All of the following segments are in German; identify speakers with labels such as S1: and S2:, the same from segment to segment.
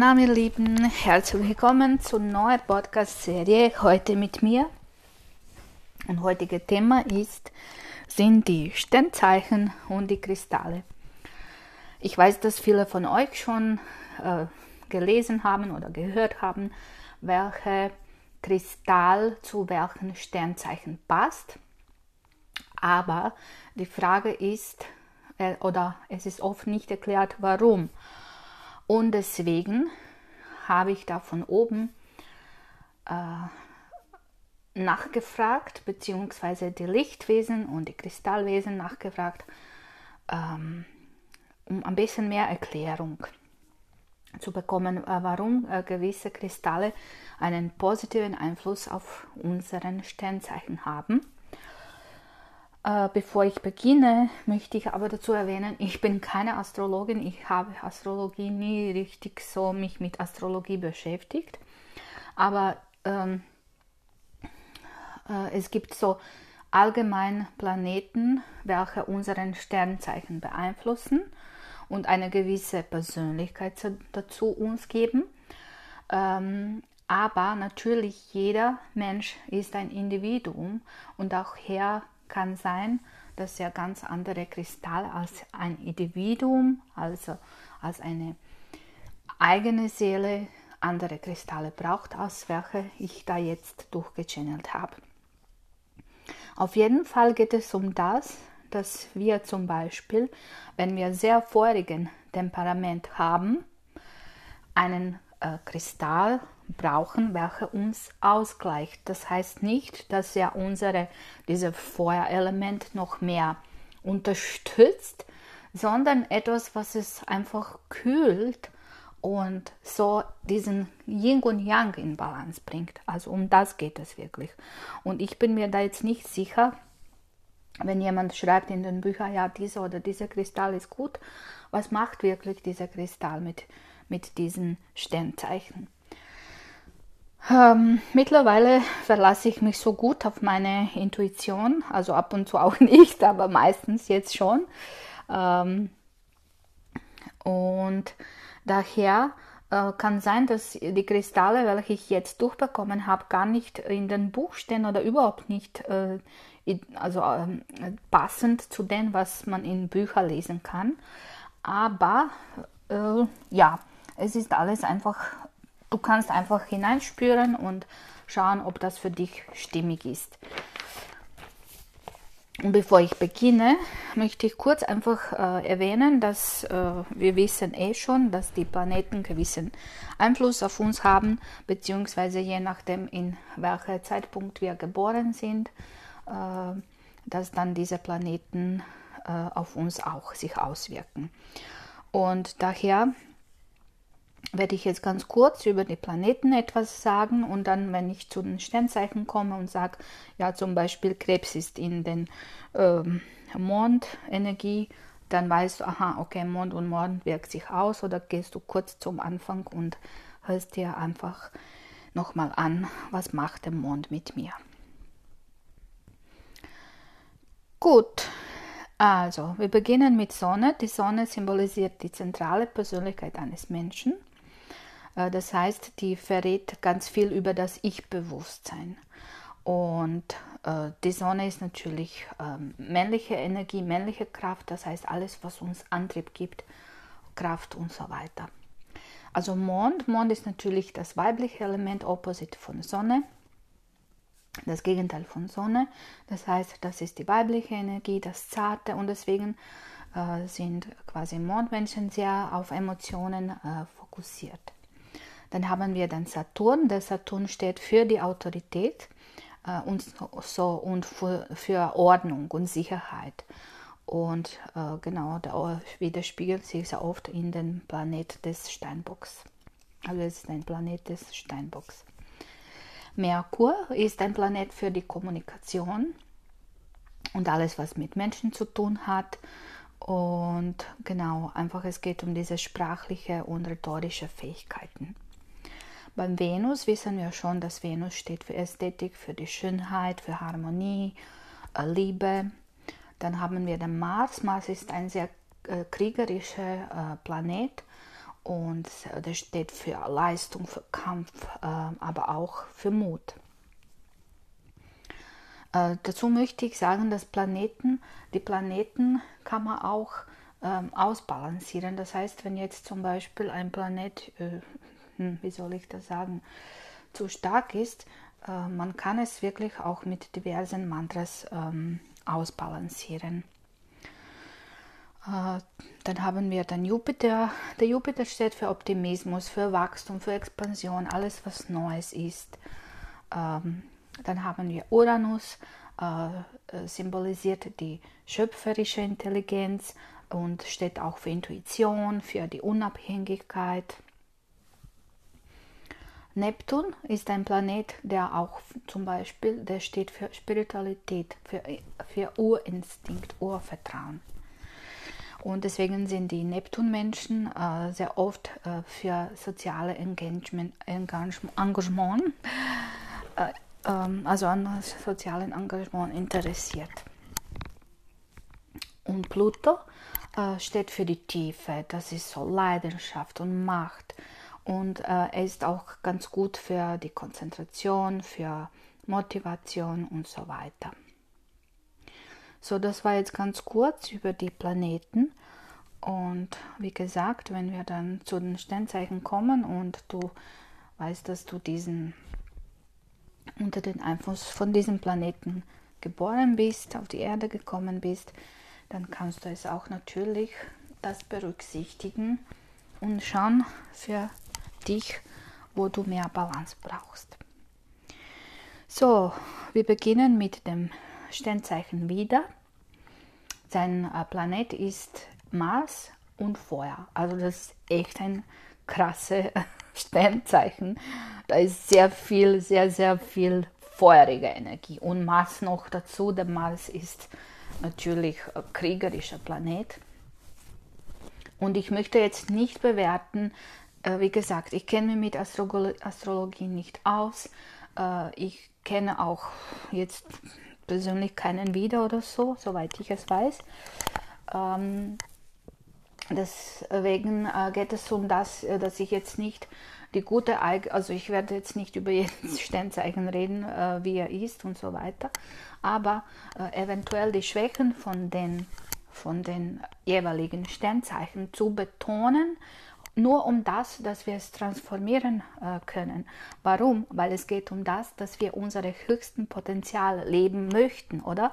S1: Na, ihr Lieben, herzlich willkommen zur neuen Podcast-Serie. Heute mit mir. Und heutige Thema ist, sind die Sternzeichen und die Kristalle. Ich weiß, dass viele von euch schon äh, gelesen haben oder gehört haben, welche Kristall zu welchen Sternzeichen passt. Aber die Frage ist, äh, oder es ist oft nicht erklärt, warum. Und deswegen habe ich da von oben äh, nachgefragt, beziehungsweise die Lichtwesen und die Kristallwesen nachgefragt, ähm, um ein bisschen mehr Erklärung zu bekommen, äh, warum äh, gewisse Kristalle einen positiven Einfluss auf unseren Sternzeichen haben. Äh, bevor ich beginne, möchte ich aber dazu erwähnen, ich bin keine Astrologin, ich habe Astrologie nie richtig so mich mit Astrologie beschäftigt. Aber ähm, äh, es gibt so allgemein Planeten, welche unseren Sternzeichen beeinflussen und eine gewisse Persönlichkeit dazu uns geben. Ähm, aber natürlich jeder Mensch ist ein Individuum und auch her kann sein, dass er ganz andere Kristalle als ein Individuum, also als eine eigene Seele, andere Kristalle braucht, als welche ich da jetzt durchgechannelt habe. Auf jeden Fall geht es um das, dass wir zum Beispiel, wenn wir sehr feurigen Temperament haben, einen äh, Kristall brauchen, welcher uns ausgleicht. Das heißt nicht, dass er unsere, dieses Feuerelement noch mehr unterstützt, sondern etwas, was es einfach kühlt und so diesen Yin und Yang in Balance bringt. Also um das geht es wirklich. Und ich bin mir da jetzt nicht sicher, wenn jemand schreibt in den Büchern, ja, dieser oder dieser Kristall ist gut, was macht wirklich dieser Kristall mit, mit diesen Sternzeichen? Ähm, mittlerweile verlasse ich mich so gut auf meine Intuition, also ab und zu auch nicht, aber meistens jetzt schon. Ähm, und daher äh, kann sein, dass die Kristalle, welche ich jetzt durchbekommen habe, gar nicht in den Buch stehen oder überhaupt nicht äh, also, äh, passend zu dem, was man in Büchern lesen kann. Aber äh, ja, es ist alles einfach Du kannst einfach hineinspüren und schauen, ob das für dich stimmig ist. Und bevor ich beginne, möchte ich kurz einfach äh, erwähnen, dass äh, wir wissen eh schon, dass die Planeten gewissen Einfluss auf uns haben, beziehungsweise je nachdem, in welchem Zeitpunkt wir geboren sind, äh, dass dann diese Planeten äh, auf uns auch sich auswirken. Und daher werde ich jetzt ganz kurz über die Planeten etwas sagen und dann, wenn ich zu den Sternzeichen komme und sage, ja zum Beispiel Krebs ist in den ähm, Mondenergie, dann weißt du, aha, okay, Mond und Mond wirkt sich aus oder gehst du kurz zum Anfang und hörst dir einfach nochmal an, was macht der Mond mit mir. Gut, also wir beginnen mit Sonne. Die Sonne symbolisiert die zentrale Persönlichkeit eines Menschen. Äh, das heißt, die verrät ganz viel über das Ich-Bewusstsein. Und äh, die Sonne ist natürlich ähm, männliche Energie, männliche Kraft, das heißt alles, was uns Antrieb gibt, Kraft und so weiter. Also Mond, Mond ist natürlich das weibliche Element, Opposite von Sonne, das Gegenteil von Sonne. Das heißt, das ist die weibliche Energie, das Zarte und deswegen äh, sind quasi Mondmenschen sehr auf Emotionen äh, fokussiert. Dann haben wir den Saturn. Der Saturn steht für die Autorität äh, und, so, und für, für, Ordnung und Sicherheit. Und äh, genau, der widerspiegelt sich sehr oft in den Planet des Steinbocks. Also es ist ein Planet des Steinbocks. Merkur ist ein Planet für die Kommunikation und alles, was mit Menschen zu tun hat. Und genau, einfach es geht um diese sprachliche und rhetorische Fähigkeiten. Beim Venus wissen wir schon, dass Venus steht für Ästhetik, für die Schönheit, für Harmonie, äh, Liebe. Dann haben wir den Mars. Mars ist ein sehr äh, kriegerischer äh, Planet und das steht für Leistung, für Kampf, aber auch für Mut. Dazu möchte ich sagen, dass Planeten, die Planeten kann man auch ähm, ausbalancieren. Das heißt, wenn jetzt zum Beispiel ein Planet, hm, wie soll ich das sagen, zu stark ist, äh, man kann es wirklich auch mit diversen Mantras ähm, ausbalancieren. Äh, dann haben wir den Jupiter. Der Jupiter steht für Optimismus, für Wachstum, für Expansion, alles was Neues ist. Ähm, dann haben wir Uranus, äh, symbolisiert die schöpferische Intelligenz und steht auch für Intuition, für die Unabhängigkeit. Neptun ist ein Planet, der auch zum Beispiel, der steht für Spiritualität, für, für Urinstinkt, Urvertrauen. Und deswegen sind die Neptun-Menschen äh, sehr oft äh, für soziale Engagement, Engagement, äh, ähm, also an sozialen Engagement interessiert. Und Pluto äh, steht für die Tiefe, das ist so Leidenschaft und Macht. Und äh, er ist auch ganz gut für die Konzentration, für Motivation und so weiter. So, das war jetzt ganz kurz über die Planeten. Und wie gesagt, wenn wir dann zu den Sternzeichen kommen und du weißt, dass du diesen unter den Einfluss von diesem Planeten geboren bist, auf die Erde gekommen bist, dann kannst du es auch natürlich das berücksichtigen und schauen für dich, wo du mehr Balance brauchst. So, wir beginnen mit dem Sternzeichen wieder. Sein äh, Planet ist Mars und Feuer. Also das ist echt ein krasse Sternzeichen. Da ist sehr viel, sehr, sehr viel feurige Energie. Und Mars noch dazu. Der Mars ist natürlich ein kriegerischer Planet. Und ich möchte jetzt nicht bewerten, äh, wie gesagt, ich kenne mich mit Astro Astrologie nicht aus. Äh, ich kenne auch jetzt persönlich keinen wieder oder so, soweit ich es weiß. Ähm, deswegen äh, geht es um das, äh, dass ich jetzt nicht die gute Eigen, also ich werde jetzt nicht über jeden Sternzeichen reden, äh, wie er ist und so weiter, aber äh, eventuell die Schwächen von den, von den jeweiligen Sternzeichen zu betonen, nur um das, dass wir es transformieren äh, können. Warum? Weil es geht um das, dass wir unsere höchsten Potenzial leben möchten, oder?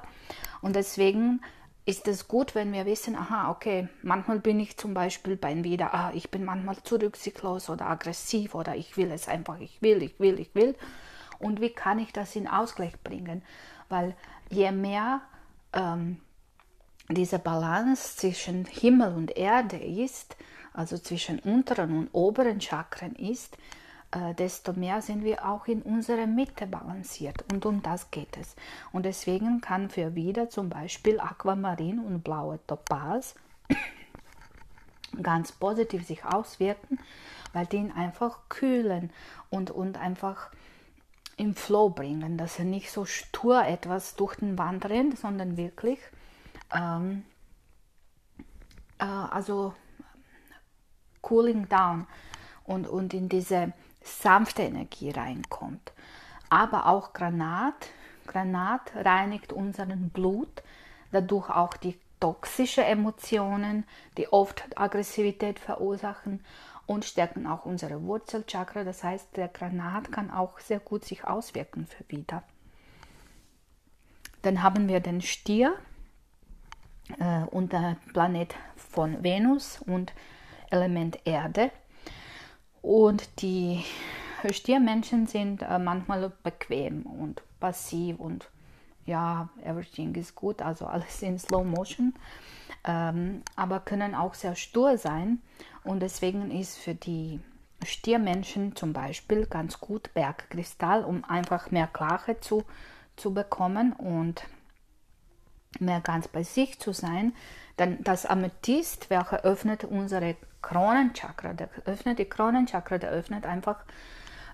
S1: Und deswegen ist es gut, wenn wir wissen, aha, okay, manchmal bin ich zum Beispiel beim Wieder, ah, ich bin manchmal zu rücksichtslos oder aggressiv oder ich will es einfach, ich will, ich will, ich will. Und wie kann ich das in Ausgleich bringen? Weil je mehr ähm, diese Balance zwischen Himmel und Erde ist, also zwischen unteren und oberen Chakren ist, äh, desto mehr sind wir auch in unserer Mitte balanciert. Und um das geht es. Und deswegen kann für wieder zum Beispiel Aquamarin und blaue Topaz ganz positiv sich auswirken, weil die ihn einfach kühlen und, und einfach im Flow bringen, dass er nicht so stur etwas durch den Wand rennt, sondern wirklich ähm, äh, also cooling down und, und in diese sanfte Energie reinkommt. Aber auch Granat. Granat reinigt unseren Blut, dadurch auch die toxischen Emotionen, die oft Aggressivität verursachen und stärken auch unsere Wurzelchakra. Das heißt, der Granat kann auch sehr gut sich auswirken für wieder. Dann haben wir den Stier äh, und der Planet von Venus und Element Erde. Und die Stiermenschen sind äh, manchmal bequem und passiv und ja, everything is good, also alles in Slow Motion, ähm, aber können auch sehr stur sein. Und deswegen ist für die Stiermenschen zum Beispiel ganz gut Bergkristall, um einfach mehr Klarheit zu, zu bekommen und mehr ganz bei sich zu sein. Denn das Amethyst, welcher öffnet unsere Kronenchakra, der öffnet die Kronenchakra, der öffnet einfach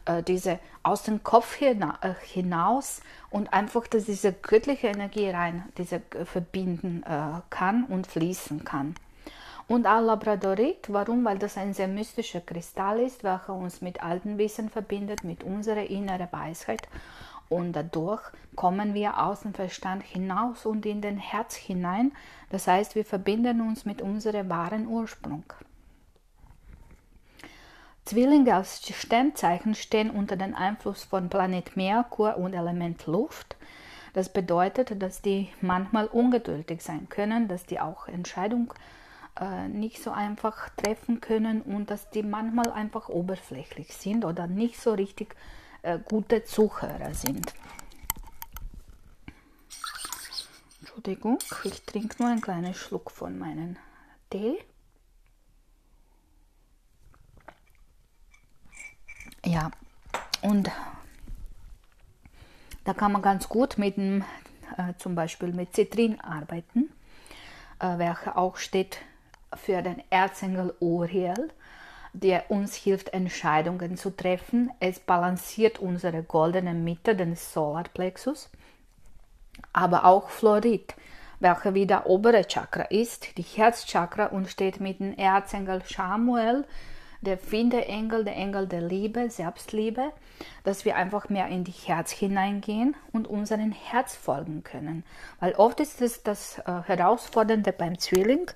S1: äh, diese aus dem Kopf hina äh, hinaus und einfach, dass diese göttliche Energie rein, diese äh, verbinden äh, kann und fließen kann. Und auch Labradorit, warum? Weil das ein sehr mystischer Kristall ist, welcher uns mit alten Wissen verbindet, mit unserer inneren Weisheit. Und dadurch kommen wir aus dem Verstand hinaus und in den Herz hinein. Das heißt, wir verbinden uns mit unserem wahren Ursprung. Zwillinge als Sternzeichen stehen unter dem Einfluss von Planet Merkur und Element Luft. Das bedeutet, dass die manchmal ungeduldig sein können, dass die auch Entscheidungen äh, nicht so einfach treffen können und dass die manchmal einfach oberflächlich sind oder nicht so richtig äh, gute Zuhörer sind. Entschuldigung, ich trinke nur einen kleinen Schluck von meinem Tee. Ja, und da kann man ganz gut mit dem, äh, zum Beispiel mit Zitrin arbeiten, äh, welcher auch steht für den Erzengel Uriel, der uns hilft, Entscheidungen zu treffen. Es balanciert unsere goldene Mitte, den Solarplexus, aber auch Fluorid, welcher wie der obere Chakra ist, die Herzchakra und steht mit dem Erzengel Samuel, der Finderengel, der Engel der Liebe, Selbstliebe, dass wir einfach mehr in die Herz hineingehen und unseren Herz folgen können. Weil oft ist es das äh, Herausfordernde beim Zwilling,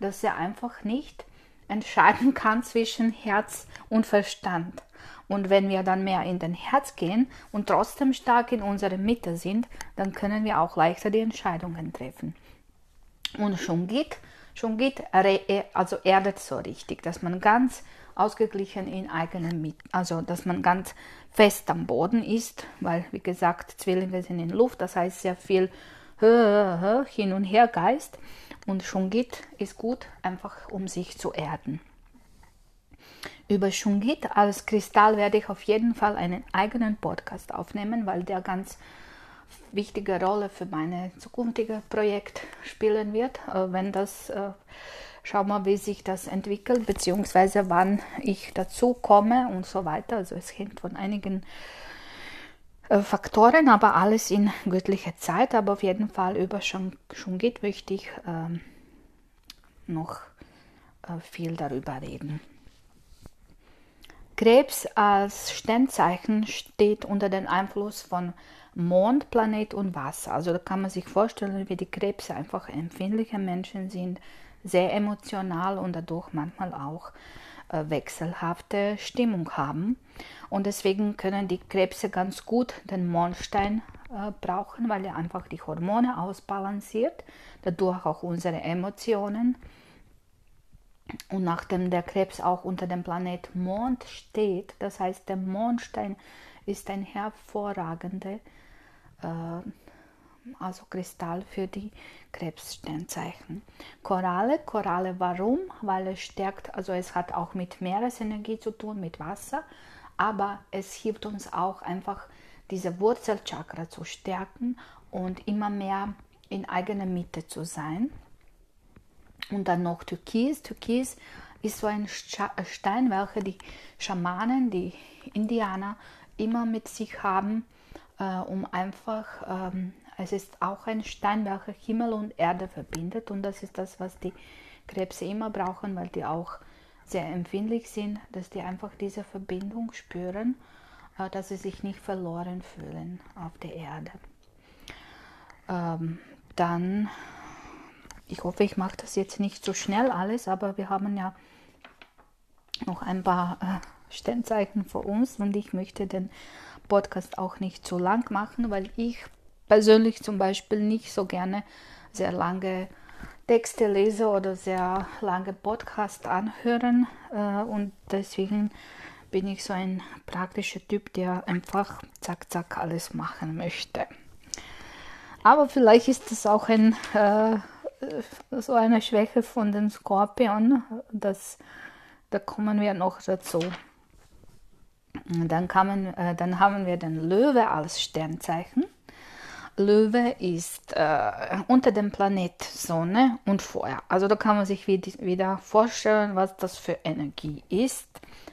S1: dass er einfach nicht entscheiden kann zwischen Herz und Verstand. Und wenn wir dann mehr in den Herz gehen und trotzdem stark in unserer Mitte sind, dann können wir auch leichter die Entscheidungen treffen. Und schon geht, schon geht, also erdet so richtig, dass man ganz ausgeglichen in eigenen Mitte, also dass man ganz fest am Boden ist, weil wie gesagt Zwillinge sind in Luft, das heißt sehr viel hin und her Geist und Shungit ist gut, einfach um sich zu erden. Über Shungit als Kristall werde ich auf jeden Fall einen eigenen Podcast aufnehmen, weil der ganz wichtige Rolle für mein zukünftiges Projekt spielen wird. Äh, wenn das, äh, schau mal, wie sich das entwickelt, beziehungsweise wann ich dazu komme und so weiter. Also es hängt von einigen äh, Faktoren, aber alles in göttlicher Zeit. Aber auf jeden Fall über geht, möchte ich ähm, noch äh, viel darüber reden. Krebs als Sternzeichen steht unter dem Einfluss von Mond, Planet und Wasser. Also da kann man sich vorstellen, wie die Krebse einfach empfindliche Menschen sind, sehr emotional und dadurch manchmal auch äh, wechselhafte Stimmung haben. Und deswegen können die Krebse ganz gut den Mondstein äh, brauchen, weil er einfach die Hormone ausbalanciert, dadurch auch unsere Emotionen. Und nachdem der Krebs auch unter dem Planet Mond steht, das heißt, der Mondstein ist ein hervorragender also Kristall für die Krebssternzeichen. Koralle, Koralle warum? Weil es stärkt, also es hat auch mit Meeresenergie zu tun, mit Wasser, aber es hilft uns auch einfach diese Wurzelchakra zu stärken und immer mehr in eigener Mitte zu sein. Und dann noch Türkis. Türkis ist so ein Stein, welcher die Schamanen, die Indianer immer mit sich haben, äh, um einfach ähm, es ist auch ein Stein, welcher Himmel und Erde verbindet und das ist das, was die Krebse immer brauchen, weil die auch sehr empfindlich sind, dass die einfach diese Verbindung spüren, äh, dass sie sich nicht verloren fühlen auf der Erde. Ähm, dann, ich hoffe, ich mache das jetzt nicht so schnell alles, aber wir haben ja noch ein paar äh, Sternzeichen vor uns und ich möchte den Podcast auch nicht zu lang machen, weil ich persönlich zum Beispiel nicht so gerne sehr lange Texte lese oder sehr lange Podcasts anhören äh, und deswegen bin ich so ein praktischer Typ, der einfach zack zack alles machen möchte. Aber vielleicht ist das auch ein, äh, so eine Schwäche von den Skorpion, das, da kommen wir noch dazu. Dann, kamen, äh, dann haben wir den Löwe als Sternzeichen. Löwe ist äh, unter dem Planet Sonne und Feuer. Also da kann man sich wieder vorstellen, was das für Energie ist.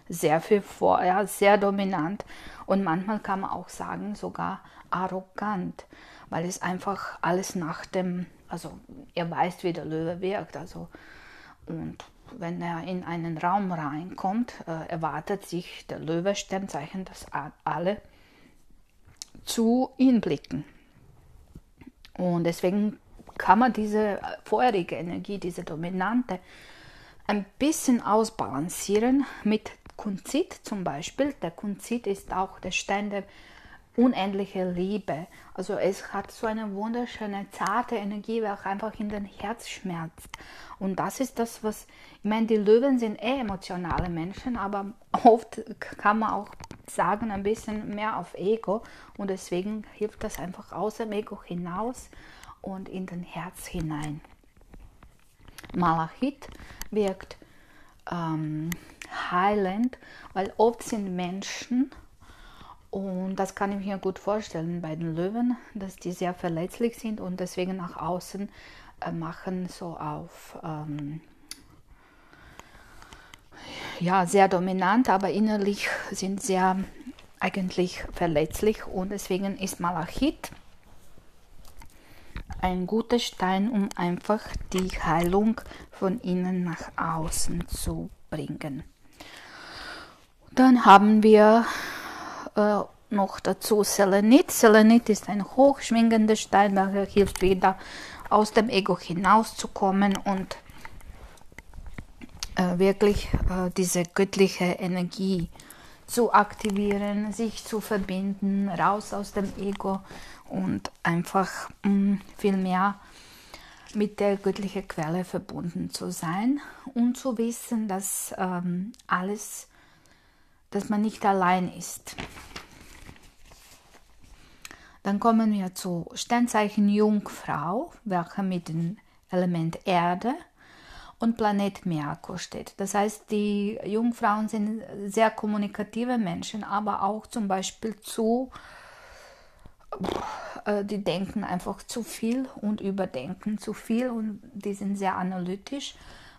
S1: Sehr viel Feuer, sehr dominant und manchmal kann man auch sagen, sogar arrogant, weil es einfach alles nach dem, also ihr weißt, wie der Löwe wirkt. Also Und wenn er in einen Raum reinkommt, äh, erwartet sich der Löwe-Sternzeichen, dass alle zu ihm blicken. Und deswegen kann man diese vorherige Energie, diese dominante, ein bisschen ausbalancieren mit Kunzit zum Beispiel. Der Kunzit ist auch der Stein der unendlichen Liebe. Also es hat so eine wunderschöne, zarte Energie, die auch einfach in den Herz schmerzt. Und das ist das, was, ich meine, die Löwen sind eh emotionale Menschen, aber oft kann man auch sagen, ein bisschen mehr auf Ego. Und deswegen hilft das einfach aus dem Ego hinaus und in den Herz hinein. Malachit wirkt ähm, heilend, weil oft sind Menschen, und das kann ich mir gut vorstellen bei den Löwen, dass die sehr verletzlich sind und deswegen nach außen äh, machen so auf ähm, ja sehr dominant, aber innerlich sind sehr eigentlich verletzlich und deswegen ist Malachit ein guter Stein, um einfach die Heilung von innen nach außen zu bringen. Dann haben wir äh, noch dazu Selenit. Selenit ist ein hochschwingender Stein, der hilft wieder aus dem Ego hinauszukommen und äh, wirklich äh, diese göttliche Energie zu aktivieren, sich zu verbinden, raus aus dem Ego und einfach mh, mm, viel mehr mit der göttlichen Quelle verbunden zu sein und zu wissen, dass ähm, alles, dass man nicht allein ist. Dann kommen wir zu Sternzeichen Jungfrau, welcher mit dem Element Erde und Planet Merkur steht. Das heißt, die Jungfrauen sind sehr kommunikative Menschen, aber auch zum Beispiel zu äh, die denken einfach zu viel und überdenken zu viel und die sind sehr analytisch,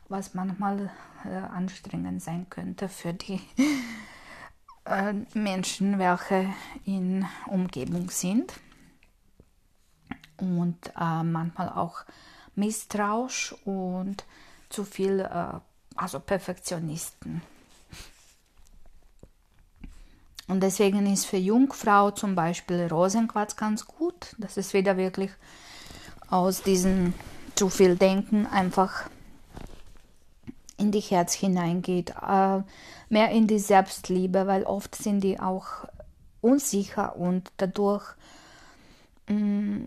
S1: was manchmal äh, anstrengend sein könnte für die äh, Menschen, welche in Umgebung sind und äh, manchmal auch misstrauisch und zu viel, äh, also Perfektionisten. Und deswegen ist für Jungfrau zum Beispiel Rosenquarz ganz gut. Das ist wieder wirklich aus diesem zu viel Denken einfach in die Herz hineingeht, äh, mehr in die Selbstliebe, weil oft sind die auch unsicher und dadurch mm,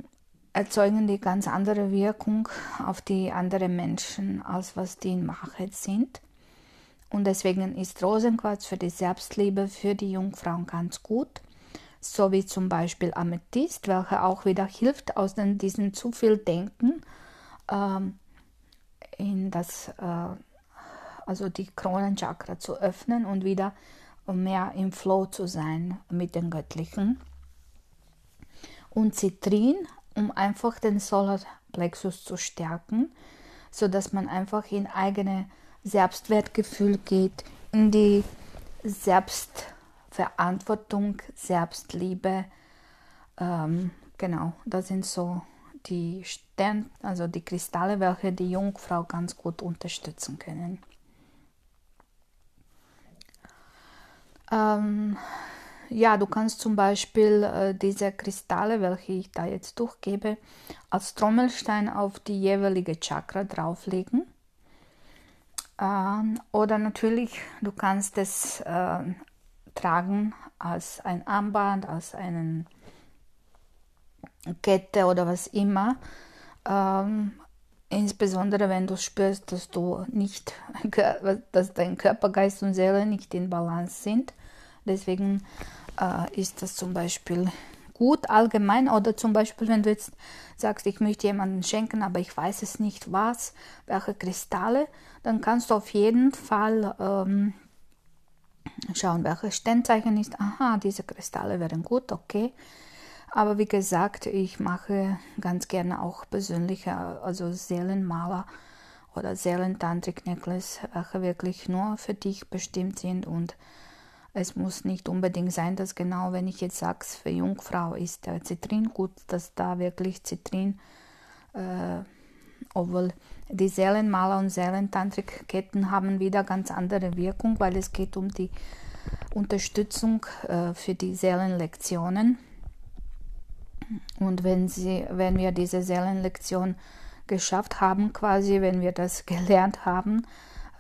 S1: erzeugen die ganz andere Wirkung auf die anderen Menschen, als was die in Wahrheit sind. Und deswegen ist Rosenquarz für die Selbstliebe für die Jungfrauen ganz gut. So wie zum Beispiel Amethyst, welcher auch wieder hilft, aus diesem zu viel Denken ähm, in das, äh, also die Kronenchakra zu öffnen und wieder mehr im Flow zu sein mit dem Göttlichen. Und Zitrin, um einfach den Solarplexus zu stärken, sodass man einfach in eigene Selbstwertgefühl geht, in die Selbstverantwortung, Selbstliebe. Ähm, genau, das sind so die Stern, also die Kristalle, welche die Jungfrau ganz gut unterstützen können. Ähm, ja, du kannst zum Beispiel äh, diese Kristalle, welche ich da jetzt durchgebe, als Trommelstein auf die jeweilige Chakra drauflegen ähm, oder natürlich, du kannst es äh, tragen als ein Armband, als eine Kette oder was immer. Ähm, insbesondere wenn du spürst, dass du nicht, dass dein Körper, Geist und Seele nicht in Balance sind. Deswegen äh, ist das zum Beispiel gut allgemein oder zum Beispiel, wenn du jetzt sagst, ich möchte jemanden schenken, aber ich weiß es nicht was, welche Kristalle, dann kannst du auf jeden Fall ähm, schauen, welches Sternzeichen ist. Aha, diese Kristalle wären gut, okay. Aber wie gesagt, ich mache ganz gerne auch persönliche, also Seelenmaler oder Seelentantrik-Necklace, welche wirklich nur für dich bestimmt sind und es muss nicht unbedingt sein, dass genau, wenn ich jetzt sage, für Jungfrau ist der Zitrin gut, dass da wirklich Zitrin äh, obwohl die Seelenmaler und Seelentantrikketten haben wieder ganz andere Wirkung, weil es geht um die Unterstützung äh, für die Seelenlektionen. Und wenn, sie, wenn wir diese Seelenlektion geschafft haben, quasi, wenn wir das gelernt haben,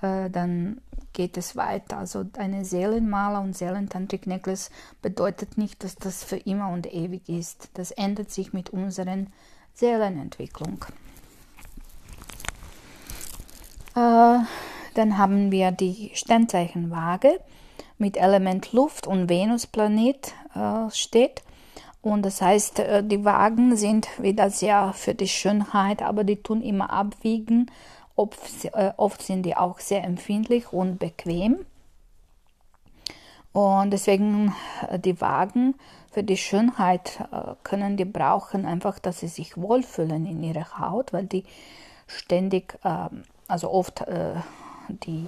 S1: äh, dann geht es weiter. Also eine Seelenmaler und Seelentantrik-Necklace bedeutet nicht, dass das für immer und ewig ist. Das ändert sich mit unseren Seelenentwicklung. Äh, dann haben wir die Sternzeichen Waage mit Element Luft und Venusplanet äh, steht. Und das heißt, äh, die Wagen sind wieder sehr für die Schönheit, aber die tun immer abwiegen. Oft, äh, oft sind die auch sehr empfindlich und bequem. Und deswegen äh, die Wagen für die Schönheit äh, können die brauchen, einfach, dass sie sich wohlfühlen in ihrer Haut, weil die ständig ähm, also oft äh, die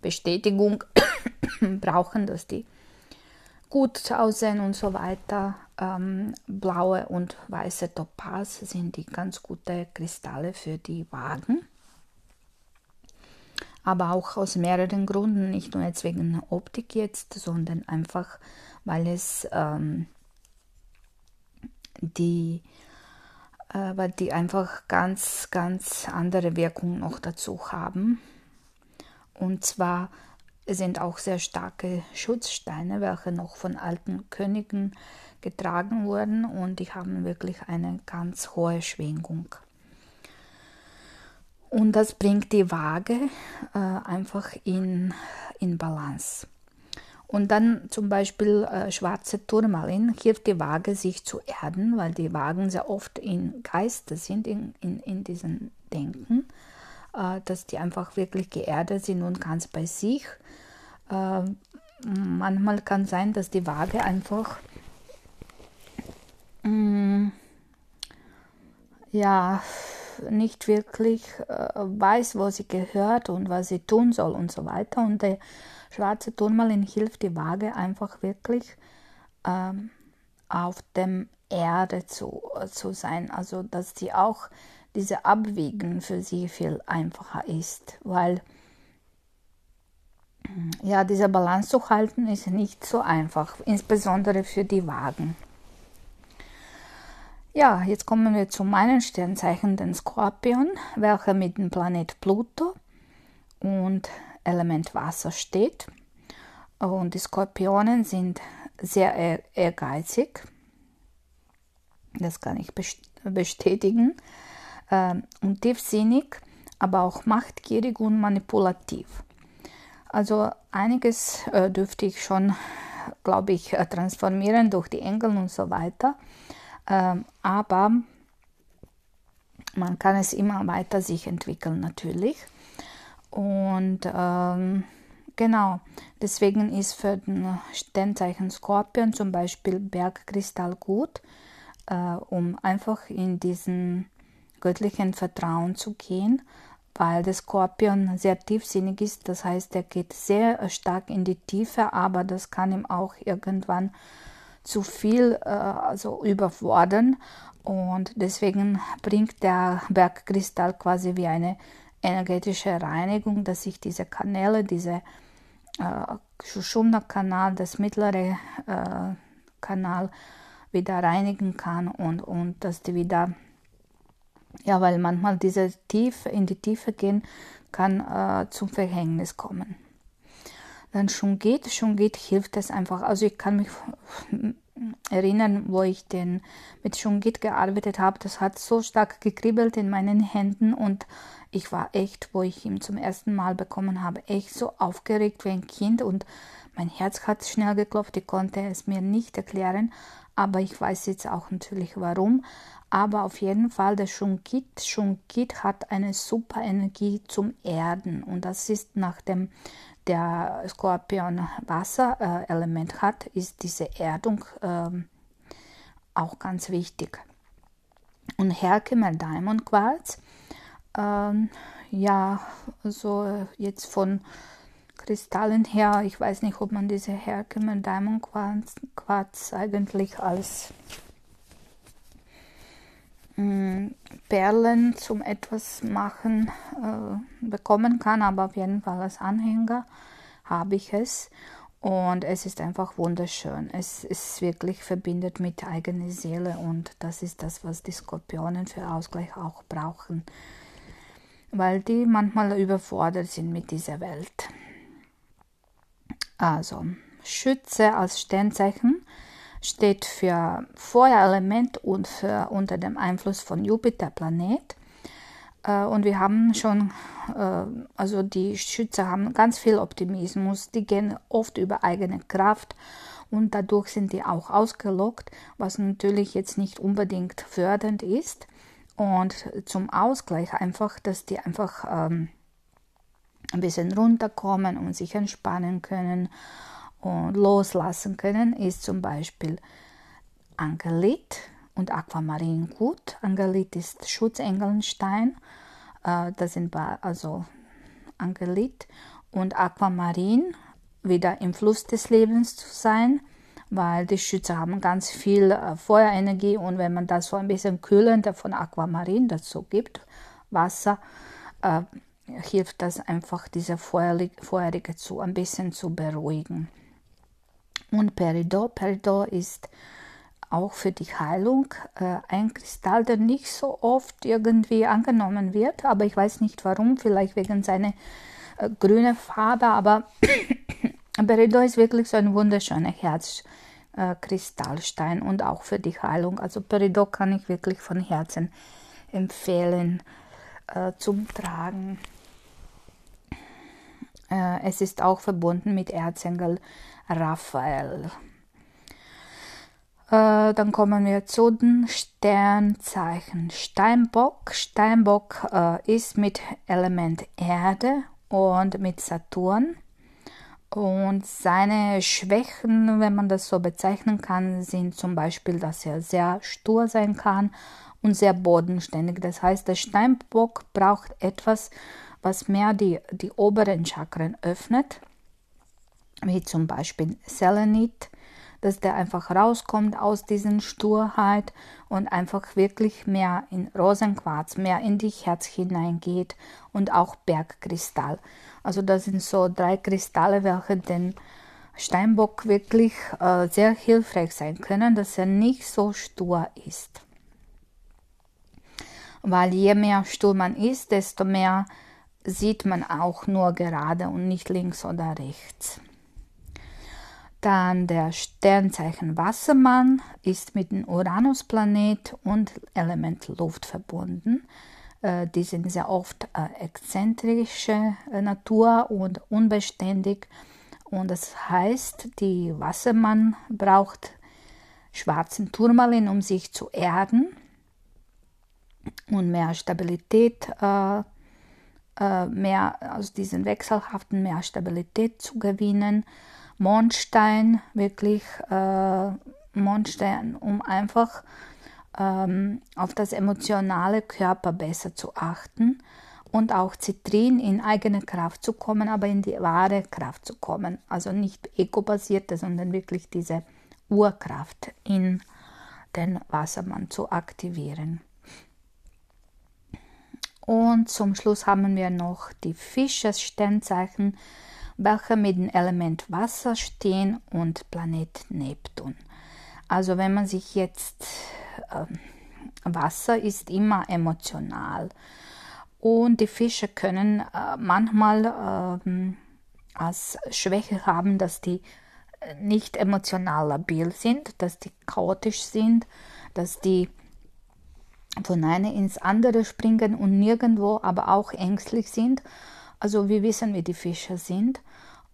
S1: Bestätigung brauchen, dass die gut aussehen und so weiter. Ähm, blaue und weiße Topaz sind die ganz gute Kristalle für die Wagen. Aber auch aus mehreren Gründen, nicht nur jetzt wegen Optik jetzt, sondern einfach, weil es ähm, die äh, weil die einfach ganz, ganz andere Wirkungen noch dazu haben. Und zwar sind auch sehr starke Schutzsteine, welche noch von alten Königen getragen wurden und die haben wirklich eine ganz hohe Schwingung. Und das bringt die Waage äh, einfach in, in Balance. Und dann zum Beispiel äh, schwarze Turmalin hilft die Waage sich zu erden, weil die Wagen sehr oft in Geiste sind, in, in, in diesem Denken, äh, dass die einfach wirklich geerdet sind und ganz bei sich. Äh, manchmal kann sein, dass die Waage einfach mh, mm, ja nicht wirklich äh, weiß, wo sie gehört und was sie tun soll und so weiter. Und der schwarze Turmalin hilft die Waage einfach wirklich ähm, auf dem Erde zu, zu sein. Also dass sie auch diese Abwägen für sie viel einfacher ist, weil ja, diese Balance zu halten ist nicht so einfach, insbesondere für die Wagen. Ja, jetzt kommen wir zu meinen Sternzeichen, den Skorpion, welcher mit dem Planet Pluto und Element Wasser steht. Und die Skorpionen sind sehr ehrgeizig. Das kann ich bestätigen. Ähm, und tiefsinnig, aber auch machtgierig und manipulativ. Also einiges äh, dürfte ich schon, glaube ich, äh, transformieren durch die Engel und so weiter. Ähm, aber man kann es immer weiter sich entwickeln natürlich. Und ähm, genau, deswegen ist für den Sternzeichen Skorpion zum Beispiel Bergkristall gut, äh, um einfach in diesen göttlichen Vertrauen zu gehen, weil der Skorpion sehr tiefsinnig ist. Das heißt, er geht sehr stark in die Tiefe, aber das kann ihm auch irgendwann zu viel äh, also überfordern. Und deswegen bringt der Bergkristall quasi wie eine energetische Reinigung, dass sich diese Kanäle, diese äh, Schuschumna-Kanal, das mittlere äh, Kanal wieder reinigen kann und, und dass die wieder, ja, weil manchmal diese Tiefe, in die Tiefe gehen, kann äh, zum Verhängnis kommen. Dann schon geht, schon geht, hilft es einfach. Also ich kann mich erinnern, wo ich den mit Shungit gearbeitet habe. Das hat so stark gekribbelt in meinen Händen und ich war echt, wo ich ihn zum ersten Mal bekommen habe, echt so aufgeregt wie ein Kind und mein Herz hat schnell geklopft. Ich konnte es mir nicht erklären, aber ich weiß jetzt auch natürlich warum. Aber auf jeden Fall, der Shungit, Shungit hat eine super Energie zum Erden und das ist nach dem der Skorpion Wasserelement äh, hat, ist diese Erdung äh, auch ganz wichtig. Und Herkimer Diamond Quarz ähm, ja, so jetzt von Kristallen her, ich weiß nicht, ob man diese Herkimer Diamond Quarz, Quarz eigentlich als Perlen zum etwas machen äh, bekommen kann, aber auf jeden Fall als Anhänger habe ich es. Und es ist einfach wunderschön. Es ist wirklich verbindet mit eigener Seele und das ist das, was die Skorpionen für Ausgleich auch brauchen, weil die manchmal überfordert sind mit dieser Welt. Also, Schütze als Sternzeichen steht für Feuerelement und für unter dem Einfluss von Jupiter Planet. Äh, und wir haben schon, äh, also die Schütze haben ganz viel Optimismus, die gehen oft über eigene Kraft und dadurch sind die auch ausgelockt, was natürlich jetzt nicht unbedingt fördernd ist. Und zum Ausgleich einfach, dass die einfach ähm, ein bisschen runterkommen und sich entspannen können und loslassen können, ist zum Beispiel Angelit und Aquamarin gut. Angelit ist Schutzengelnstein. Äh, das sind also Angelit und Aquamarin wieder im Fluss des Lebens zu sein, weil die Schütze haben ganz viel äh, Feuerenergie und wenn man das so ein bisschen kühlender von Aquamarin dazu gibt, Wasser, äh, hilft das einfach, diese Feurige zu ein bisschen zu beruhigen. Und Peridot, Peridot ist auch für die Heilung äh, ein Kristall, der nicht so oft irgendwie angenommen wird, aber ich weiß nicht warum, vielleicht wegen seiner äh, grünen Farbe, aber Peridot ist wirklich so ein wunderschöner Herzkristallstein äh, und auch für die Heilung. Also Peridot kann ich wirklich von Herzen empfehlen äh, zum Tragen. Äh, es ist auch verbunden mit Erzengel Raphael. Äh, dann kommen wir zu den Sternzeichen. Steinbock. Steinbock äh, ist mit Element Erde und mit Saturn. Und seine Schwächen, wenn man das so bezeichnen kann, sind zum Beispiel, dass er sehr stur sein kann und sehr bodenständig. Das heißt, der Steinbock braucht etwas, was mehr die, die oberen Chakren öffnet, wie zum Beispiel Selenit dass der einfach rauskommt aus diesen Sturheit und einfach wirklich mehr in Rosenquarz, mehr in die Herz hineingeht und auch Bergkristall. Also das sind so drei Kristalle, welche den Steinbock wirklich äh, sehr hilfreich sein können, dass er nicht so stur ist. Weil je mehr stur man ist, desto mehr sieht man auch nur gerade und nicht links oder rechts. Dann der Sternzeichen Wassermann ist mit dem Uranusplanet und Element Luft verbunden. Äh, die sind sehr oft äh, exzentrische äh, Natur und unbeständig. Und das heißt, die Wassermann braucht schwarzen Turmalin, um sich zu erden und mehr Stabilität, äh, mehr aus diesen wechselhaften, mehr Stabilität zu gewinnen Mondstein, wirklich äh, Mondstein, um einfach ähm, auf das emotionale Körper besser zu achten und auch Zitrin in eigene Kraft zu kommen, aber in die wahre Kraft zu kommen. Also nicht ego-basierte, sondern wirklich diese Urkraft in den Wassermann zu aktivieren. Und zum Schluss haben wir noch die Fische-Sternzeichen welche mit dem Element Wasser stehen und Planet Neptun. Also wenn man sich jetzt äh, Wasser ist immer emotional und die Fische können äh, manchmal äh, als Schwäche haben, dass die äh, nicht emotional labil sind, dass die chaotisch sind, dass die von einer ins andere springen und nirgendwo aber auch ängstlich sind also wir wissen, wie die Fische sind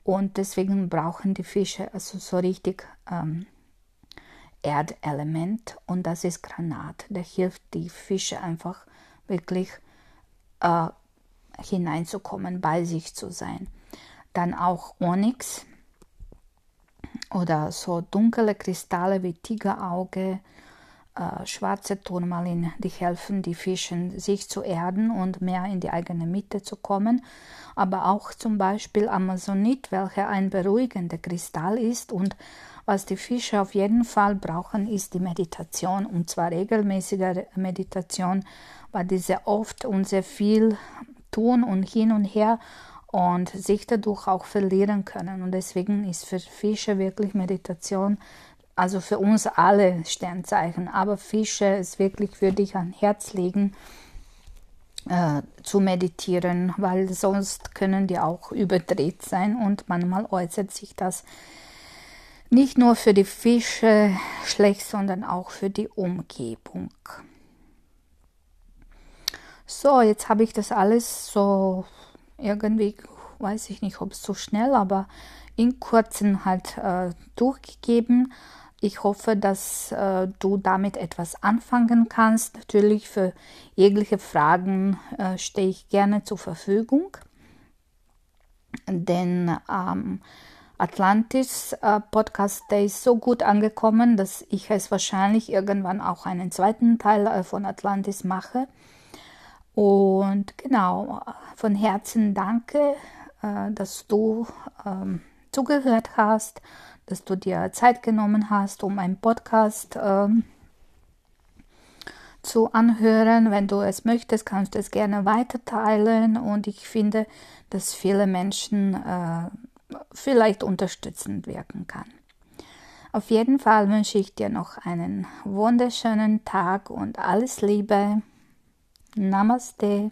S1: und deswegen brauchen die Fische also so richtig ähm, Erdelement und das ist Granat. Der hilft die Fische einfach wirklich äh, hineinzukommen, bei sich zu sein. Dann auch Onyx oder so dunkle Kristalle wie Tigerauge, äh, schwarze Turmalin, die helfen die Fischen, sich zu erden und mehr in die eigene Mitte zu kommen. Aber auch zum Beispiel Amazonit, welcher ein beruhigender Kristall ist und was die Fische auf jeden Fall brauchen, ist die Meditation und zwar regelmäßige Meditation, weil diese oft und sehr viel tun und hin und her und sich dadurch auch verlieren können. Und deswegen ist für Fische wirklich Meditation also für uns alle Sternzeichen, aber Fische ist wirklich, würde ich an Herz legen, äh, zu meditieren, weil sonst können die auch überdreht sein und manchmal äußert sich das nicht nur für die Fische schlecht, sondern auch für die Umgebung. So, jetzt habe ich das alles so irgendwie, weiß ich nicht, ob es so schnell, aber in kurzen halt äh, durchgegeben. Ich hoffe, dass äh, du damit etwas anfangen kannst. Natürlich für jegliche Fragen äh, stehe ich gerne zur Verfügung. Denn ähm, Atlantis äh, Podcast, der ist so gut angekommen, dass ich es wahrscheinlich irgendwann auch einen zweiten Teil äh, von Atlantis mache. Und genau, von Herzen danke, äh, dass du ähm, zugehört hast dass du dir Zeit genommen hast, um einen Podcast ähm, zu anhören. Wenn du es möchtest, kannst du es gerne weiterteilen und ich finde, dass viele Menschen äh, vielleicht unterstützend wirken kann. Auf jeden Fall wünsche ich dir noch einen wunderschönen Tag und alles Liebe. Namaste.